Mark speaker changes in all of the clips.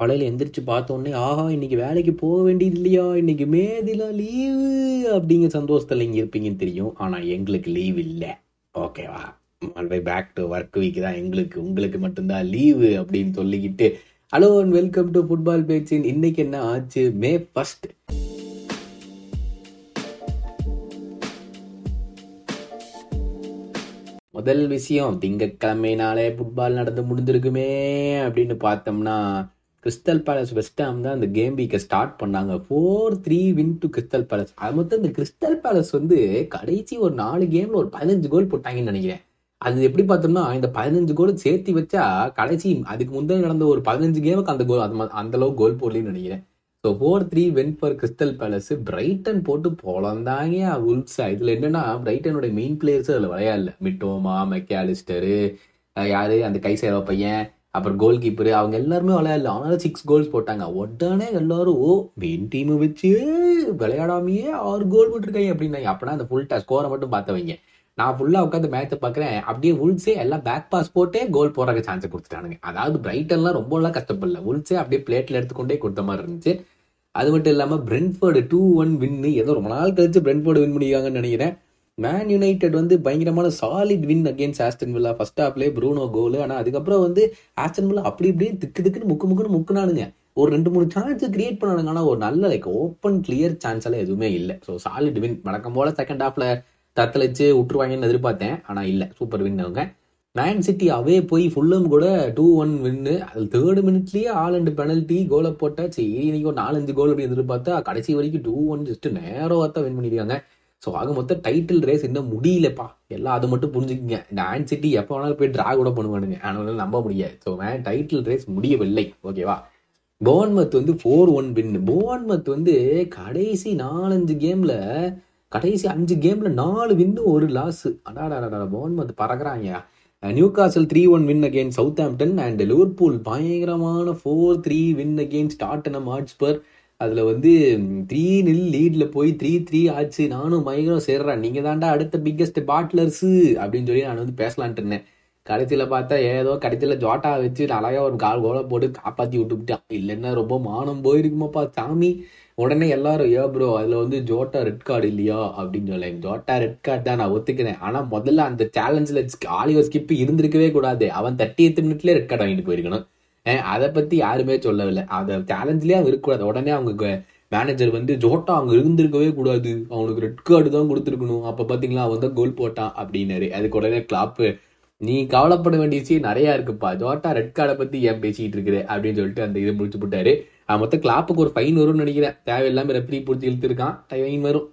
Speaker 1: காலையில் எந்திரிச்சு பார்த்தோன்னே ஆஹா இன்னைக்கு வேலைக்கு போக வேண்டியது இல்லையா? இன்னைக்கு மேதிலாம் லீவு அப்படிங்கிற சந்தோஷத்தில் இங்கே இருப்பீங்கன்னு தெரியும். ஆனால் எங்களுக்கு லீவ் இல்லை. ஓகேவா மறுபடியும் பேக் டு ஒர்க் வீக் தான் எங்களுக்கு. உங்களுக்கு மட்டும்தான் லீவு அப்படின்னு சொல்லிக்கிட்டு hello and welcome to football பேச்சின் இன்னைக்கு என்ன ஆச்சு? மே ஃபர்ஸ்ட் முதல் விஷயம் திங்கட்கிழமைனாலே ஃபுட்பால் நடந்து முடிஞ்சிருக்குமே அப்படின்னு பார்த்தோம்னா கிறிஸ்டல் பேலஸ் வெஸ்டாம் தான் அந்த கேம் வீக்கை ஸ்டார்ட் பண்ணாங்க. Four three win to Crystal Palace அது மொத்தம் இந்த கிறிஸ்டல் பேலஸ் வந்து கடைசி ஒரு நாலு கேம்ல ஒரு பதினஞ்சு கோல் போட்டாங்கன்னு நினைக்கிறேன். அது எப்படி பார்த்தோம்னா இந்த பதினஞ்சு கோல் சேர்த்து வச்சா கடைசி அதுக்கு முந்தைய நடந்த ஒரு பதினஞ்சு கேமுக்கு அந்த கோல் அது அந்த அளவுக்கு கோல் போடலன்னு நினைக்கிறேன். So four three win for Crystal Palace Brighton போட்டு பொழந்தாங்க உல்ஸா இதுல என்னன்னா பிரைட்டனோட மெயின் பிளேயர்ஸ் அதில் விளையாடல. மிட்டோமா மெக்காலிஸ்டரு யாரு? அந்த கை சேரோ பையன் அப்புறம் கோல் கீப்பர் அவங்க எல்லாருமே விளையாடல. ஆனாலும் சிக்ஸ் கோல்ஸ் போட்டாங்க. உடனே எல்லாரும் ஓ மெயின் டீமை வச்சு விளையாடாமையே ஆறு கோல் போட்டிருக்காங்க. அப்படின்னாங்க அப்படின்னா அந்த ஃபுல் ஸ்கோரை மட்டும் பார்த்தவங்க நான் ஃபுல்லாக உட்காந்து மேட்சை பார்க்குறேன். அப்படியே உல்ஸே எல்லாம் பேக் பாஸ் போட்டே கோல் போடுறக்கு சான்ஸ் கொடுத்துட்டானுங்க. அதாவது பிரைட்டன்லாம் ரொம்பலாம் கஷ்டப்படல. உல்ஸே அப்படியே பிளேட்டில் எடுத்துக்கொண்டே கொடுத்த மாதிரி இருந்துச்சு. அது மட்டும் இல்லாமல் பிரென்ஃபோர்டு டூ ஒன் வின்னு ஏதோ ரொம்ப நாள் கழிச்சு பிரென்ஃபோர்டு வின் பண்ணியிருக்காங்கன்னு நினைக்கிறேன். மேன் யுனைடெட் வந்து பயங்கரமான solid win against Aston Villa first ஹாஃப்லேயே Bruno goal ஆனால் அதுக்கப்புறம் வந்து ஆஸ்டன் வில்லா அப்படி இப்படியே திக்கு திக்குன்னு முக்கு முக்குன்னு முக்குனானுங்க. ஒரு ரெண்டு மூணு சான்ஸ் கிரியேட் பண்ணானுங்க. ஆனால் ஒரு நல்ல லைக் ஓப்பன் கிளியர் சான்ஸ் எல்லாம் எதுவுமே இல்லை. ஸோ சாலிட் வின் வழக்கம் போல செகண்ட் ஹாஃப்ல தத்தளிச்சு விட்டுருவாங்கன்னு எதிர்பார்த்தேன். ஆனால் இல்லை. சூப்பர் வின் அவங்க. மேன் சிட்டி அவே போய் ஃபுல்லும் கூட டூ ஒன் வின்னு அது தேர்டு மினிட்லேயே ஆல் அண்ட் பெனல்ட்டி கோலை போட்டால் சரி இன்னைக்கு ஒரு நாலஞ்சு கோல் அப்படி எதிர்பார்த்தா கடைசி வரைக்கும் டூ ஒன் ஜஸ்ட் நேரம் தான் வின் பண்ணிடுவாங்க ஸோ ஆக மொத்தம் டைட்டில் ரேஸ் இன்னும் முடியலப்பா. எல்லாம் அதை மட்டும் புரிஞ்சுக்கிங்க. இந்த ஆன் சிட்டி எப்போ வேணாலும் போய் ட்ரா கூட பண்ணுவானுங்க. ஆனால் நம்ப முடியாது. ஸோ மேன் டைட்டில் ரேஸ் முடியவில்லை. ஓகேவா போன்மத் வந்து ஃபோர் ஒன் வின் போன்மத் வந்து கடைசி நாலஞ்சு கேமில் கடைசி அஞ்சு கேமில் நாலு வின்னு ஒரு லாஸ் அடாடா Bournemouth பறக்குறாங்க Newcastle three one win against Southampton and Liverpool பயங்கரமான ஃபோர் த்ரீ வின் அகேன் ஸ்டார்ட்னம் ஹாட்ஸ்பர் அதில் வந்து த்ரீ நில் லீடில் போய் த்ரீ த்ரீ ஆச்சு. நானும் பயங்கரம் சேர்றேன். நீங்கள் தாண்டா அடுத்த பிக்கெஸ்ட் பாட்லர்ஸு அப்படின்னு சொல்லி நான் வந்து பேசலான்ட்டு இருந்தேன். கடைசியில் பார்த்தா ஏதோ கடைசியில் ஜோட்டா வச்சு அழகாக ஒரு கால் கோலை போட்டு காப்பாற்றி விட்டுவிட்டான் இல்லைன்னா ரொம்ப மானம் போயிருக்குமாப்பா சாமி. உடனே எல்லாரும் ஏ ப்ரோ அதில் வந்து ஜோட்டா ரெட் கார்டு இல்லையா? அப்படின்னு சொல்லேன் ஜோட்டா ரெட் கார்டு தான் நான் ஒத்துக்கிறேன். ஆனால் முதல்ல அந்த சேலஞ்சில் ஆலிவர் ஸ்கிப் இருந்திருக்கவே கூடாது. அவன் தேர்ட்டி எத்து மினிட்லேயே ரெட் கார்டு வாங்கிட்டு போயிருக்கணும். அதை பற்றி யாருமே சொல்லவில்லை. அதை சேலஞ்சிலே அவன் இருக்கக்கூடாது. உடனே அவங்க மேனேஜர் வந்து ஜோட்டா அவங்க இருந்திருக்கவே கூடாது. அவனுக்கு ரெட் கார்டு தான் கொடுத்துருக்கணும். அப்போ பார்த்தீங்களா அவன் தான் கோல் போட்டான் அப்படின்னாரு. அதுக்கு உடனே கிளாப்பு நீ கவலைப்பட வேண்டிய விஷயம் நிறையா இருக்குப்பா. ஜோட்டா ரெட் கார்டை பற்றி ஏன் பேசிக்கிட்டு இருக்கிற? அப்படின்னு சொல்லிட்டு அந்த இதை முடிச்சு போட்டாரு. மொத்தம் கிளாப்புக்கு ஒரு ஃபைன் வரும்னு நினைக்கிறேன். தேவையில்லாமல் ரெப்ரி பிடிச்சி இழுத்துருக்கான். ஃபைன் வரும்.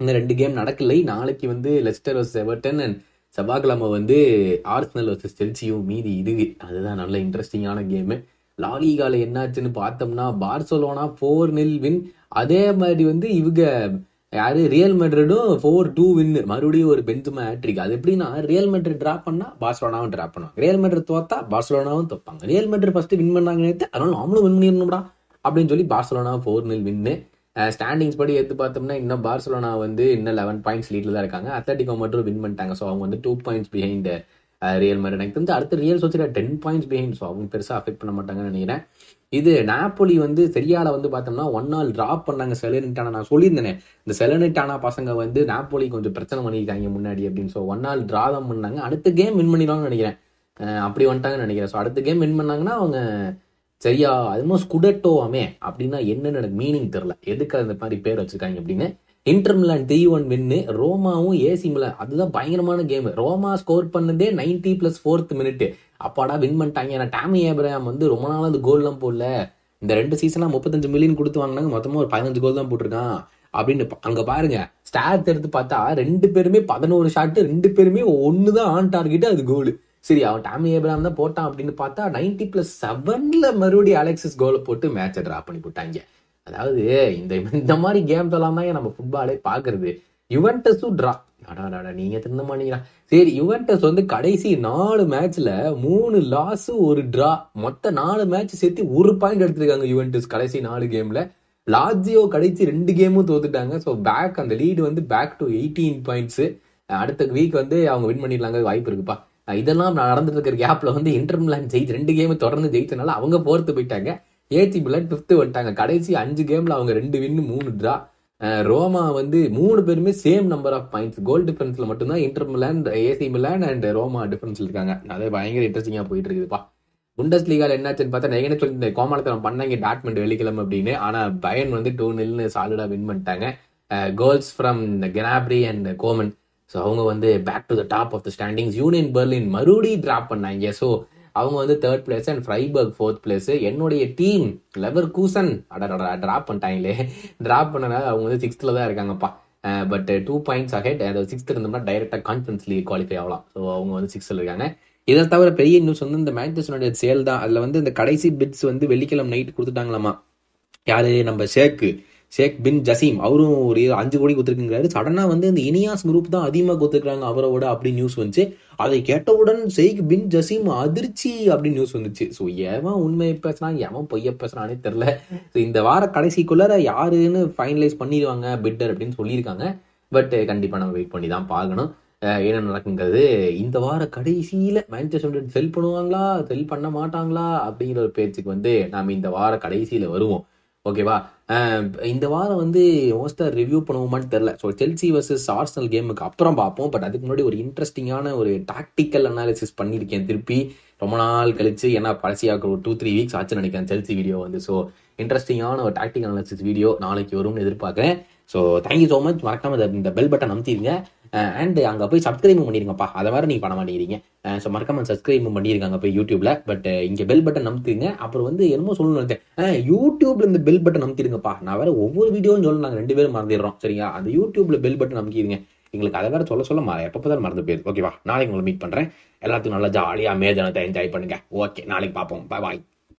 Speaker 1: இன்னும் ரெண்டு கேம் நடக்கலை. நாளைக்கு வந்து லெஸ்டர் வர்ஸ் எவர்டன் அண்ட் செவ்வாய்க்கிழமை வந்து ஆர்ஸ்னல் வர்சஸ் செல்சியும் மீதி இருக்கு. அதுதான் நல்ல இன்ட்ரெஸ்டிங்கான கேமு லாலிகால என்னாச்சுன்னு பார்த்தோம்னா பார்சலோனா ஃபோர் நில் வின் அதே மாதிரி வந்து இவங்க யாரு? ரியல் மெட்ரிடும் ஃபோர் டூ வின்னு மறுபடியும் ஒரு பென்சுமா ஹேட்ரிக் அது எப்படின்னா ரியல் மெட்ரிட் ட்ராப் பண்ணா பார்சலோனாவும் ட்ராப் பண்ணுவாங்க. ரியல் மெட்ரிட் தோத்தா பார்சலோனாவும் தோப்பாங்க. ரியல் மெட்ரிட் ஃபர்ஸ்ட் வின் பண்ணாங்க அதனால நாமளும் வின் பண்ணிடணும்டா அப்படின்னு சொல்லி பார்சலோனா ஃபோர் நில் வின்னு ஸ்டாண்டிங்ஸ் படி எடுத்து பார்த்தோம்னா இன்னும் பார்சலோனா வந்து இன்னும் லெவன் பாயிண்ட்ஸ் லீட்ல தான் இருக்காங்க. அத்லட்டிகோ மட்டும் வின் பண்ணிட்டாங்க. ஸோ அவங்க வந்து டூ பாயிண்ட்ஸ் பிஹைண்ட் ரியல் மாதிரி எனக்கு தெரிஞ்சு அடுத்த Real Sociedad ten points behind so அவங்க பெருசாக அஃபெக்ட் பண்ண மாட்டாங்கன்னு நினைக்கிறேன். இது நாப்போலி வந்து சரியால வந்து பார்த்தோம்னா ஒன் நாள் ட்ராப் பண்ணாங்க செலனிட்டானா நான் சொல்லியிருந்தேனே. இந்த செலனிட்டானா பசங்க வந்து நாப்போலி கொஞ்சம் பிரச்சனை பண்ணியிருக்காங்க முன்னாடி அப்படின்னு. ஸோ ஒன் நாள் ட்ரா தான் பண்ணாங்க. அடுத்த கேம் வின் பண்ணிடுவாங்கன்னு நினைக்கிறேன். அப்படி வந்துட்டாங்கன்னு நினைக்கிறேன். ஸோ அடுத்த கேம் வின் பண்ணாங்கன்னா அவங்க சரியா? அதுமோ ஸ்குடட்டோவாமே அப்படின்னா என்னன்னு எனக்கு மீனிங் தெரில எதுக்கு அந்த மாதிரி பேர் வச்சுருக்காங்க அப்படின்னு? Inter Milan three one win ரோமாவும் AC Milan அதுதான் பயங்கரமான கேம் ரோமா ஸ்கோர் பண்ணதே நைன்டி பிளஸ் ஃபோர்த் மினிட் அப்பாடா வின் பண்ணிட்டாங்க. ஏன்னா டாமி ஏப்ரஹாம் வந்து ரொம்ப நாள் அந்த கோல்லாம் போடல. இந்த ரெண்டு சீசன்லாம் முப்பத்தஞ்சு மில்லியன் கொடுத்து வாங்கினாங்க. மொத்தமாக ஒரு பதினஞ்சு கோல் தான் போட்டிருக்கான். அப்படின்னு அங்கே பாருங்க. ஸ்டாட்ஸ் எடுத்து பார்த்தா ரெண்டு பேருமே பதினோரு ஷாட்டு ரெண்டு பேருமே ஒன்று தான் ஆன் டார்கெட்டு அது கோல் சரி அவன் டாமி ஏப்ரஹாம் தான் போட்டான் அப்படின்னு பார்த்தா நைன்டி பிளஸ் செவன்ல மறுபடியும் அலெக்சிஸ் கோலை போட்டு மேட்சை ட்ரா பண்ணி போட்டாங்க அதாவது இந்த இந்த மாதிரி கேம்ஸ் எல்லாம் தான் நம்ம ஃபுட்பாலே பாக்குறது யுவன்டஸும் ட்ரா அடாடா நீங்க திருந்த மாட்டீங்களா? சரி யுவன்டஸ் வந்து கடைசி நாலு மேட்ச்ல மூணு லாஸ் ஒரு டிரா மொத்த நாலு மேட்ச் சேர்த்து ஒரு பாயிண்ட் எடுத்திருக்காங்க யுவன்டஸ் கடைசி நாலு கேம்ல லாஜியோ கடைசி ரெண்டு கேமும் தோத்துட்டாங்க. ஸோ பேக் அந்த லீடு வந்து பேக் டு எயிட்டீன் பாயிண்ட்ஸ் அடுத்த வீக் வந்து அவங்க வின் பண்ணிடலாங்க வாய்ப்பு இருக்குப்பா. இதெல்லாம் நடந்துட்டு இருக்கிற கேப்பில் வந்து இன்டர் மிலான் ஜெயிச்சு ரெண்டு கேம் தொடர்ந்து ஜெயிச்சனால அவங்க போர்த்து போயிட்டாங்க. ஏசி மிலான் ஃபிஃப்த்து வந்துட்டாங்க. கடைசி அஞ்சு கேமில் அவங்க ரெண்டு வின்னு மூணு ட்ரா ரோமா வந்து மூணு பேருமே same number of points goal டிஃபரன்ஸில் மட்டும்தான் Inter Milan AC Milan and Roma டிஃபரன்ஸில் இருக்காங்க. அது பயங்கர இன்ட்ரெஸ்டிங்காக போயிட்டு இருக்குதுப்பா புண்டஸ் லீகால் என்னாச்சுன்னு பார்த்தா நான் என்ன சொல்லி இந்த கோமாளத்தனம் பண்ணாங்க டாட்மெண்ட் வெள்ளிக்கிழமை அப்படின்னு. ஆனால் பயன் வந்து டூ நில்னு சாலிடாக வின் பண்ணிட்டாங்க. Goals from கிராப்ரி and Komen so அவங்க வந்து back to the top of the standings Union Berlin மறுபடியும் ட்ராப் பண்ணாங்க. ஸோ அவங்க வந்து third place and Freiburg fourth place என்னுடைய டீம் லெவர் கூசன் அடடா ட்ராப் பண்ணிட்டாங்களே. ட்ராப் பண்ணனால அவங்க வந்து சிக்ஸ்த்தில் தான் இருக்காங்கப்பா. பட் டூ பாயிண்ட்ஸ் அஹெட் அதாவது சிக்ஸ்த் இருந்தோம்னா டைரெக்டாக கான்ஃபரன்ஸ் லீக் குவாலிஃபை ஆகலாம். ஸோ அவங்க வந்து சிக்ஸ்த்தில் இருக்காங்க. இதை தவிர பெரிய நியூஸ் வந்து இந்த மேன்செஸ்டருடைய சேல் தான் அதில் வந்து இந்த கடைசி பிட்ஸ் வந்து வெள்ளிக்கிழமை நைட் கொடுத்துட்டாங்களாமா? யாரு? நம்ம ஷேக்கு. ஷேக் பின் ஜசீம். அவரும் ஒரு அஞ்சு கோடி கொடுத்துருக்குங்கிறாரு. சடனாக வந்து இந்த இனியாஸ் குரூப் தான் அதிகமாக கொடுத்துருக்காங்க அவரோட அப்படி நியூஸ் வந்துச்சு. அதை கேட்டவுடன் ஷேக் பின் ஜசீம் அதிர்ச்சி அப்படின்னு நியூஸ் வந்துச்சு. ஸோ எவன் உண்மையை பேசுனா எவன் பொய்ய பேசுறானே தெரில ஸோ இந்த வார கடைசிக்குள்ளார யாருன்னு ஃபைனலைஸ் பண்ணிடுவாங்க பிட்டர் அப்படின்னு சொல்லியிருக்காங்க. பட் கண்டிப்பாக நம்ம வெயிட் பண்ணி தான் பார்க்கணும். என்ன நடக்குங்கிறது? இந்த வார கடைசியில் மேன்செஸ்டர் யுனைடெட் செல் பண்ணுவாங்களா? செல் பண்ண மாட்டாங்களா? அப்படிங்கிற ஒரு பேச்சுக்கு வந்து நாம் இந்த வார கடைசியில் வருவோம். ஓகேவா? இந்த வாரம் வந்து மோஸ்ட்டாக ரிவ்யூ பண்ணுவோமான்னு தெரில ஸோ செல்சி வர்சஸ் ஆர்சனல் கேமுக்கு அப்புறம் பார்ப்போம். பட் அதுக்கு முன்னாடி ஒரு இன்ட்ரெஸ்டிங்கான ஒரு டாக்டிக்கல் அனாலிசிஸ் பண்ணியிருக்கேன் திருப்பி. ரொம்ப நாள் கழிச்சு ஏன்னா பழசியாக ஒரு டூ த்ரீ வீக்ஸ் ஆச்சுன்னு நினைக்கிறேன் செல்சி வீடியோ வந்து. ஸோ இன்ட்ரெஸ்டிங்கான ஒரு டாக்டிக்கல் அனாலிசிஸ் வீடியோ நாளைக்கு வரும்னு எதிர்பார்க்குறேன். ஸோ தேங்க்யூ ஸோ மச் மறக்காம இந்த பெல் பட்டன் அமுத்திடுங்க. அண்ட் அங்கே போய் சப்ஸ்கிரைபும் பண்ணிருங்கப்பா. அதை வேறு நீங்கள் பண்ண மாட்டேங்கிறீங்க. ஸோ மறக்காம சப்ஸ்கிரைபும் பண்ணியிருக்காங்க போய் யூடியூப்ல பட் இங்கே பெல் பட்டன் அமுத்திடுங்க அப்புறம் வந்து என்னமோ சொல்லணும் யூடியூப்ல இந்த பெல் பட்டன் நம்பிடுங்கப்பா நான் வேற ஒவ்வொரு வீடியோவும் சொல்லணும். நாங்கள் ரெண்டு பேரும் மறந்துடுறோம். சரியா அந்த யூடியூப்ல பெல் பட்டன் அமுக்கிடுங்க எங்களுக்கு அதை வேற சொல்ல சொல்ல மாற எப்போ தான் மறந்து போயிருது. ஓகேவா நாளைக்கு உங்களை மீட் பண்ணுறேன் எல்லாத்துக்கும் நல்லா ஜாலியாக மேஜனத்தை என்ஜாய் பண்ணுங்க. ஓகே நாளைக்கு பார்ப்போம். பாய்